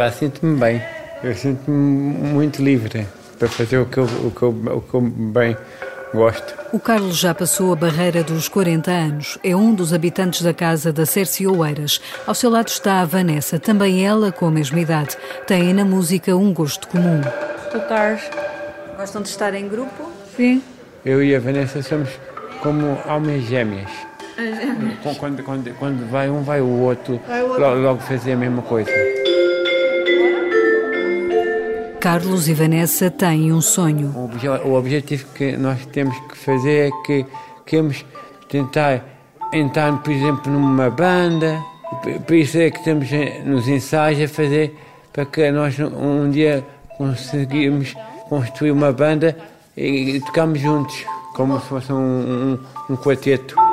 cá sinto-me bem. Eu sinto-me muito livre para fazer o que eu, o que eu, o que eu bem gosto. O Carlos já passou a barreira dos 40 anos. É um dos habitantes da casa da Cércio Oeiras. Ao seu lado está a Vanessa, também ela com a mesma idade. Têm na música um gosto comum. Tocar. Gostam de estar em grupo? Sim. Eu e a Vanessa somos como almas gêmeas. Quando, quando, quando vai um, vai o outro, vai o outro. Logo, logo fazer a mesma coisa. Carlos e Vanessa têm um sonho. O, objetivo que nós temos que fazer é que queremos tentar entrar, por exemplo, numa banda. Por isso é que estamos nos ensaios a fazer para que nós um dia conseguimos construir uma banda e, e tocamos juntos, como se fosse um, um, um quarteto.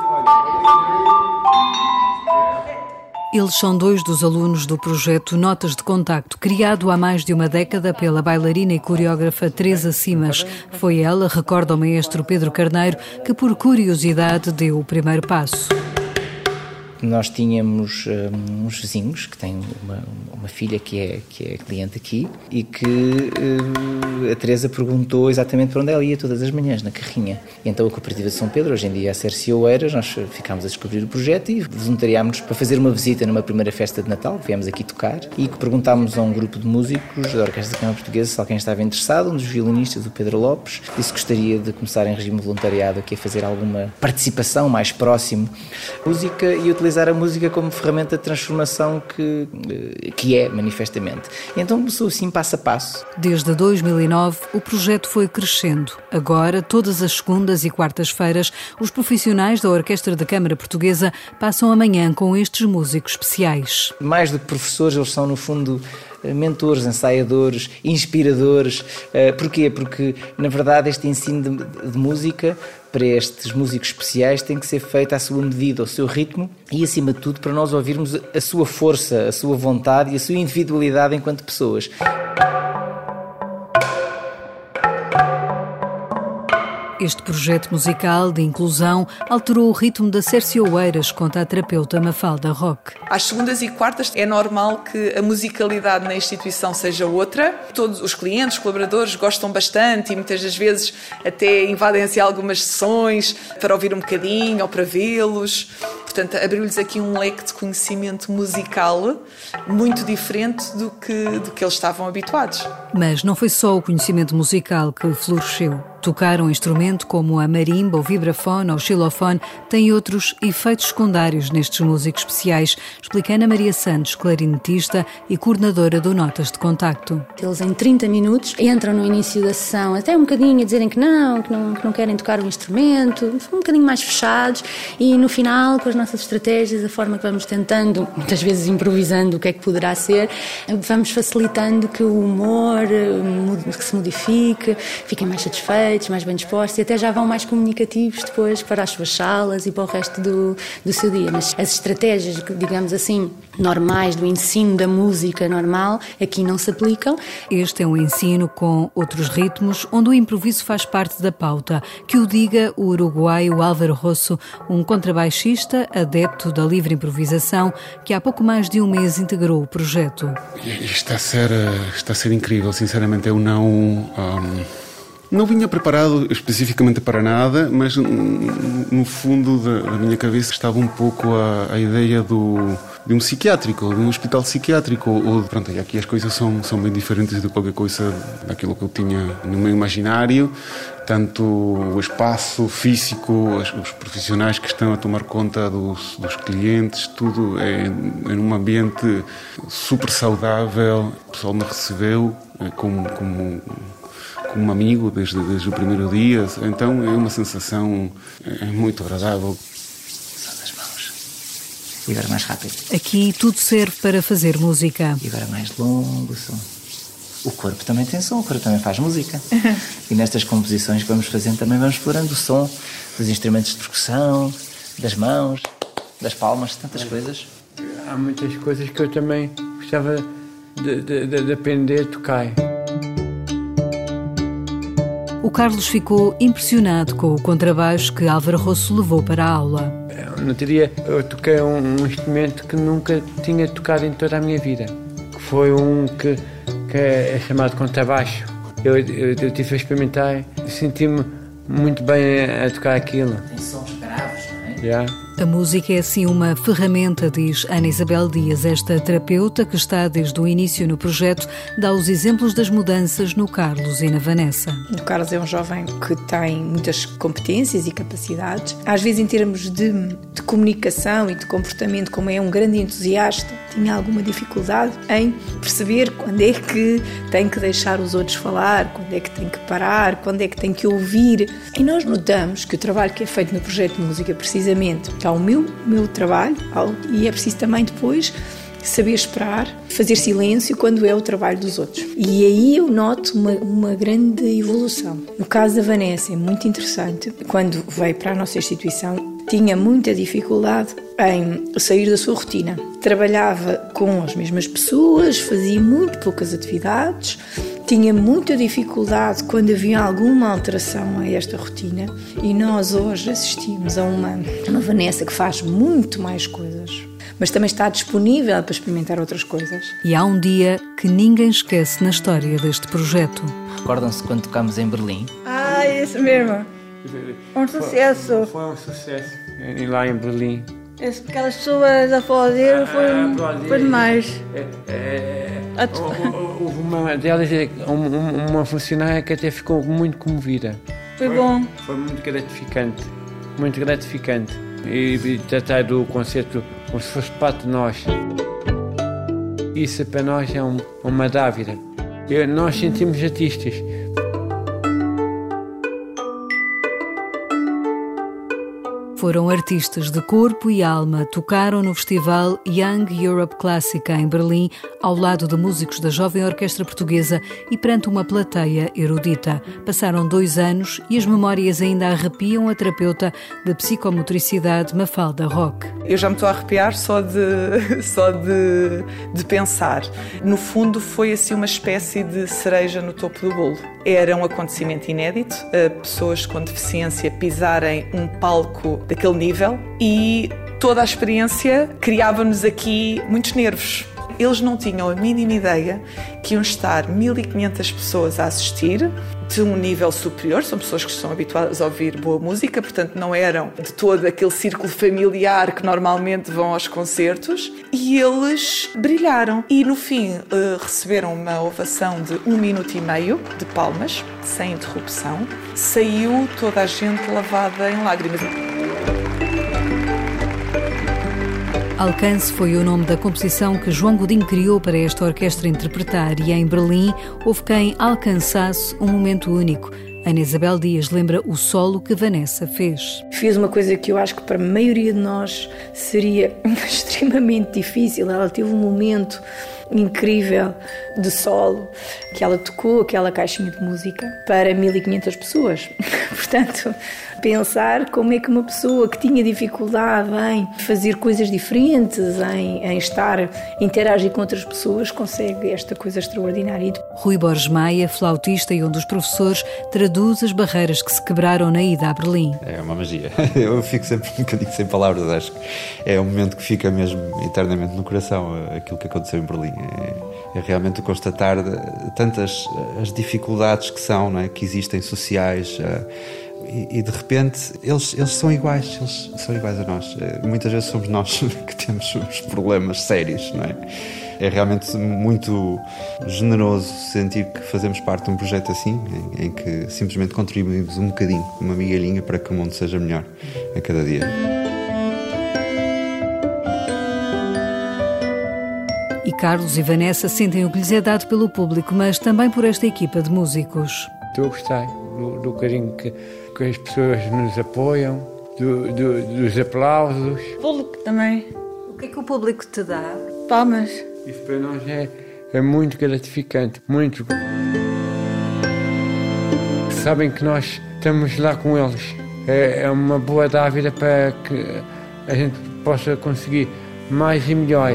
Eles são dois dos alunos do projeto Notas de Contacto, criado há mais de uma década pela bailarina e coreógrafa Teresa Simas. Foi ela, recorda o maestro Pedro Carneiro, que por curiosidade deu o primeiro passo nós tínhamos um, uns vizinhos que têm uma, uma, filha que é, que é cliente aqui e que uh, a Teresa perguntou exatamente para onde ela ia todas as manhãs, na carrinha. E então a Cooperativa de São Pedro, hoje em dia a Cerci Oeiras, nós ficámos a descobrir o projeto e voluntariámos para fazer uma visita numa primeira festa de Natal, que viemos aqui tocar, e que perguntámos a um grupo de músicos da Orquestra da Câmara Portuguesa se alguém estava interessado, um dos violinistas, o Pedro Lopes, disse que gostaria de começar em regime voluntariado aqui a fazer alguma participação mais próximo. Música e utilizar a música como ferramenta de transformação que, eh, que é, manifestamente. Então começou assim passo a passo. Desde 2009, o projeto foi crescendo. Agora, todas as segundas e quartas-feiras, os profissionais da Orquestra da Câmara Portuguesa passam amanhã com estes músicos especiais. Mais do que professores, eles são, no fundo, eh, mentores, ensaiadores, inspiradores. Eh, porquê? Porque, na verdade, este ensino de, de, música para estes músicos especiais tem que ser feito à sua medida, ao seu ritmo e, acima de tudo, para nós ouvirmos a sua força, a sua vontade e a sua individualidade enquanto pessoas. Este projeto musical de inclusão alterou o ritmo da Cércio Oeiras, conta a terapeuta Mafalda Roque. Às segundas e quartas é normal que a musicalidade na instituição seja outra. Todos os clientes, colaboradores gostam bastante e muitas das vezes até invadem-se algumas sessões para ouvir um bocadinho ou para vê-los. Portanto, abriu-lhes aqui um leque de conhecimento musical muito diferente do que, do que eles estavam habituados. Mas não foi só o conhecimento musical que floresceu. Tocar um instrumento como a marimba, o vibrafone ou o xilofone tem outros efeitos secundários nestes músicos especiais, explica Ana Maria Santos, clarinetista e coordenadora do Notas de Contacto. Eles em 30 minutos entram no início da sessão até um bocadinho a dizerem que não, que não, que não querem tocar o instrumento, um bocadinho mais fechados e no final, com as nossas estratégias, a forma que vamos tentando, muitas vezes improvisando o que é que poderá ser, vamos facilitando que o humor eh, que se modifique, fiquem mais satisfeitos mais bem dispostos e até já vão mais comunicativos depois para as suas salas e para o resto do, do seu dia. Mas as estratégias, digamos assim, normais do ensino da música normal aqui não se aplicam. Este é um ensino com outros ritmos, onde o improviso faz parte da pauta. Que o diga o uruguaio Álvaro Rosso, um contrabaixista adepto da livre improvisação, que há pouco mais de um mês integrou o projeto. Está a ser, está a ser incrível, sinceramente. Eu não. Um não vinha preparado especificamente para nada, mas no fundo da, minha cabeça estava um pouco a, a ideia do, de um psiquiátrico, de um hospital psiquiátrico. Ou, pronto, e aqui as coisas são, são bem diferentes de qualquer coisa daquilo que eu tinha no meu imaginário. Tanto o espaço físico, os, profissionais que estão a tomar conta dos, dos clientes, tudo é, é num ambiente super saudável. O pessoal me recebeu é, como, como como um amigo desde, desde o primeiro dia. Então é uma sensação é muito agradável. Só das mãos. E agora mais rápido. Aqui tudo serve para fazer música. E agora mais longo som. O corpo também tem som, o corpo também faz música. e nestas composições que vamos fazendo também vamos explorando o som dos instrumentos de percussão, das mãos, das palmas, tantas coisas. Há muitas coisas que eu também gostava de, de, de aprender a tocar. O Carlos ficou impressionado com o contrabaixo que Álvaro Rosso levou para a aula. No outro dia eu toquei um, um instrumento que nunca tinha tocado em toda a minha vida, que foi um que, que é chamado contrabaixo. Eu, eu, eu tive a experimentar, senti-me muito bem a, tocar aquilo. Tem sons graves, não é? Yeah. A música é assim uma ferramenta, diz Ana Isabel Dias. Esta terapeuta, que está desde o início no projeto, dá os exemplos das mudanças no Carlos e na Vanessa. O Carlos é um jovem que tem muitas competências e capacidades. Às vezes, em termos de, de comunicação e de comportamento, como é um grande entusiasta, tinha alguma dificuldade em perceber quando é que tem que deixar os outros falar, quando é que tem que parar, quando é que tem que ouvir. E nós notamos que o trabalho que é feito no projeto de música, precisamente, ao meu, meu trabalho e é preciso também depois saber esperar, fazer silêncio quando é o trabalho dos outros. E aí eu noto uma, uma grande evolução. No caso da Vanessa, é muito interessante. Quando veio para a nossa instituição, tinha muita dificuldade em sair da sua rotina. Trabalhava com as mesmas pessoas, fazia muito poucas atividades, tinha muita dificuldade quando havia alguma alteração a esta rotina e nós hoje assistimos a uma, uma Vanessa que faz muito mais coisas, mas também está disponível para experimentar outras coisas. E há um dia que ninguém esquece na história deste projeto. Recordam-se quando tocámos em Berlim? Ah, isso mesmo. Um sucesso. Foi, foi um sucesso lá em Berlim. Aquelas pessoas a foi, Ah, foi demais. É, é, houve- houve uma delas, uma, funcionária que até ficou muito comovida. Foi bom. Foi muito gratificante, muito gratificante. E, tratar do concerto como se fosse parte de nós. Isso para nós é um- uma dávida. Nós sentimos artistas. Foram artistas de corpo e alma, tocaram no festival Young Europe Clássica em Berlim, ao lado de músicos da jovem orquestra portuguesa e perante uma plateia erudita. Passaram dois anos e as memórias ainda arrepiam a terapeuta de psicomotricidade Mafalda Rock. Eu já me estou a arrepiar só de, só de, de pensar. No fundo, foi assim uma espécie de cereja no topo do bolo. Era um acontecimento inédito, pessoas com deficiência pisarem um palco daquele nível e toda a experiência criava-nos aqui muitos nervos. Eles não tinham a mínima ideia que iam estar 1500 pessoas a assistir de um nível superior, são pessoas que estão habituadas a ouvir boa música, portanto não eram de todo aquele círculo familiar que normalmente vão aos concertos, e eles brilharam. E no fim eh, receberam uma ovação de um minuto e meio de palmas, sem interrupção. Saiu toda a gente lavada em lágrimas. Alcance foi o nome da composição que João Godinho criou para esta orquestra interpretar e em Berlim houve quem alcançasse um momento único. Ana Isabel Dias lembra o solo que Vanessa fez. Fez uma coisa que eu acho que para a maioria de nós seria extremamente difícil. Ela teve um momento incrível de solo que ela tocou aquela caixinha de música para 1500 pessoas. Portanto, pensar como é que uma pessoa que tinha dificuldade em fazer coisas diferentes, em, em estar, interagir com outras pessoas, consegue esta coisa extraordinária. Rui Borges Maia, flautista e um dos professores, traduz as barreiras que se quebraram na ida a Berlim. É uma magia. Eu fico sempre um bocadinho sem palavras, acho que é um momento que fica mesmo eternamente no coração, aquilo que aconteceu em Berlim. É, é realmente constatar tantas as dificuldades que são, é? que existem sociais. Uh, e, e, de repente eles, eles são iguais, eles são iguais a nós. Muitas vezes somos nós que temos os problemas sérios, não é? É realmente muito generoso sentir que fazemos parte de um projeto assim, em, em que simplesmente contribuímos um bocadinho, uma migalhinha para que o mundo seja melhor a cada dia. E Carlos e Vanessa sentem o que lhes é dado pelo público, mas também por esta equipa de músicos. Estou a gostar do, do carinho que, que as pessoas nos apoiam, do, do, dos aplausos. O público também. O que é que o público te dá? Palmas. Isso para nós é, é muito gratificante, muito. Sabem que nós estamos lá com eles. É, é uma boa dávida para que a gente possa conseguir mais e melhor.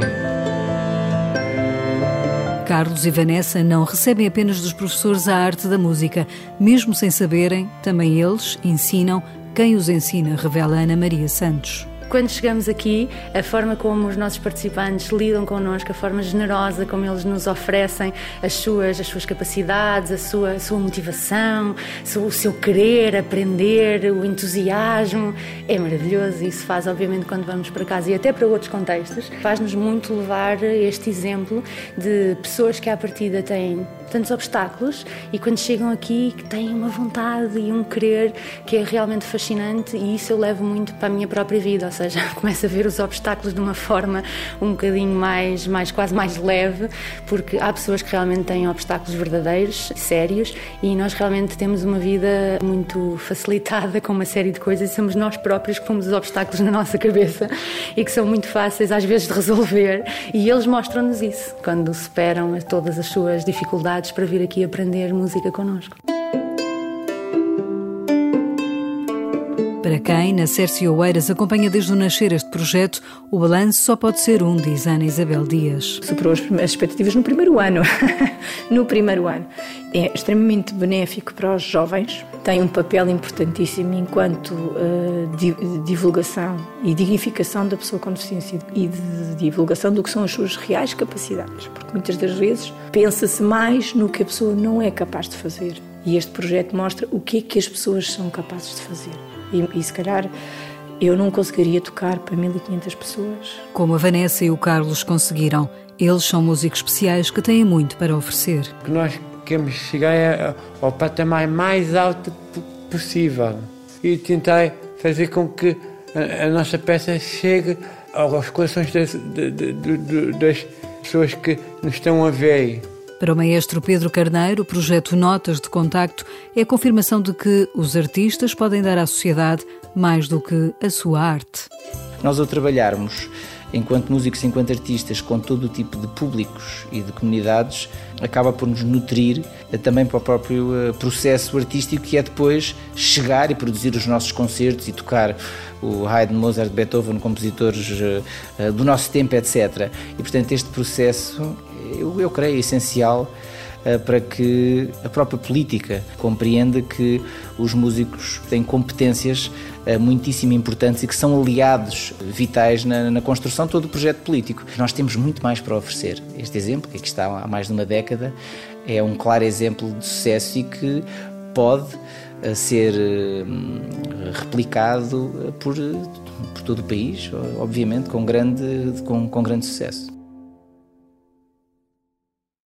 Carlos e Vanessa não recebem apenas dos professores a arte da música. Mesmo sem saberem, também eles ensinam quem os ensina, revela Ana Maria Santos. Quando chegamos aqui, a forma como os nossos participantes lidam connosco, a forma generosa como eles nos oferecem as suas, as suas capacidades, a sua, a sua motivação, o seu querer aprender, o entusiasmo, é maravilhoso. Isso faz, obviamente, quando vamos para casa e até para outros contextos, faz-nos muito levar este exemplo de pessoas que à partida têm tantos obstáculos e quando chegam aqui que têm uma vontade e um querer que é realmente fascinante e isso eu levo muito para a minha própria vida, ou seja, começo a ver os obstáculos de uma forma um bocadinho mais, mais quase mais leve, porque há pessoas que realmente têm obstáculos verdadeiros, sérios, e nós realmente temos uma vida muito facilitada com uma série de coisas e somos nós próprios que fomos os obstáculos na nossa cabeça e que são muito fáceis às vezes de resolver e eles mostram-nos isso quando superam todas as suas dificuldades para vir aqui aprender música connosco. Para quem, na Sércio Oeiras, acompanha desde o nascer este projeto, o balanço só pode ser um, diz Ana Isabel Dias. Superou as expectativas no primeiro ano. no primeiro ano. É extremamente benéfico para os jovens, tem um papel importantíssimo enquanto uh, divulgação e dignificação da pessoa com deficiência e de divulgação do que são as suas reais capacidades, porque muitas das vezes pensa-se mais no que a pessoa não é capaz de fazer. E este projeto mostra o que é que as pessoas são capazes de fazer. E, e se calhar eu não conseguiria tocar para 1500 pessoas. Como a Vanessa e o Carlos conseguiram. Eles são músicos especiais que têm muito para oferecer. Que nós queremos chegar ao patamar mais alto possível e tentar fazer com que a, a nossa peça chegue aos corações das, das pessoas que nos estão a ver. Para o maestro Pedro Carneiro, o projeto Notas de Contacto é a confirmação de que os artistas podem dar à sociedade mais do que a sua arte. Nós, ao trabalharmos enquanto músicos, enquanto artistas, com todo o tipo de públicos e de comunidades, acaba por nos nutrir eh, também para o próprio eh, processo artístico que é depois chegar e produzir os nossos concertos e tocar o Haydn, Mozart, Beethoven, compositores eh, do nosso tempo, etc. E portanto este processo eu, eu creio, essencial uh, para que a própria política compreenda que os músicos têm competências uh, muitíssimo importantes e que são aliados vitais na, na, construção de todo o projeto político. Nós temos muito mais para oferecer. Este exemplo, que aqui está há mais de uma década, é um claro exemplo de sucesso e que pode uh, ser replicado por, por todo o país, obviamente, com grande, com, com grande sucesso.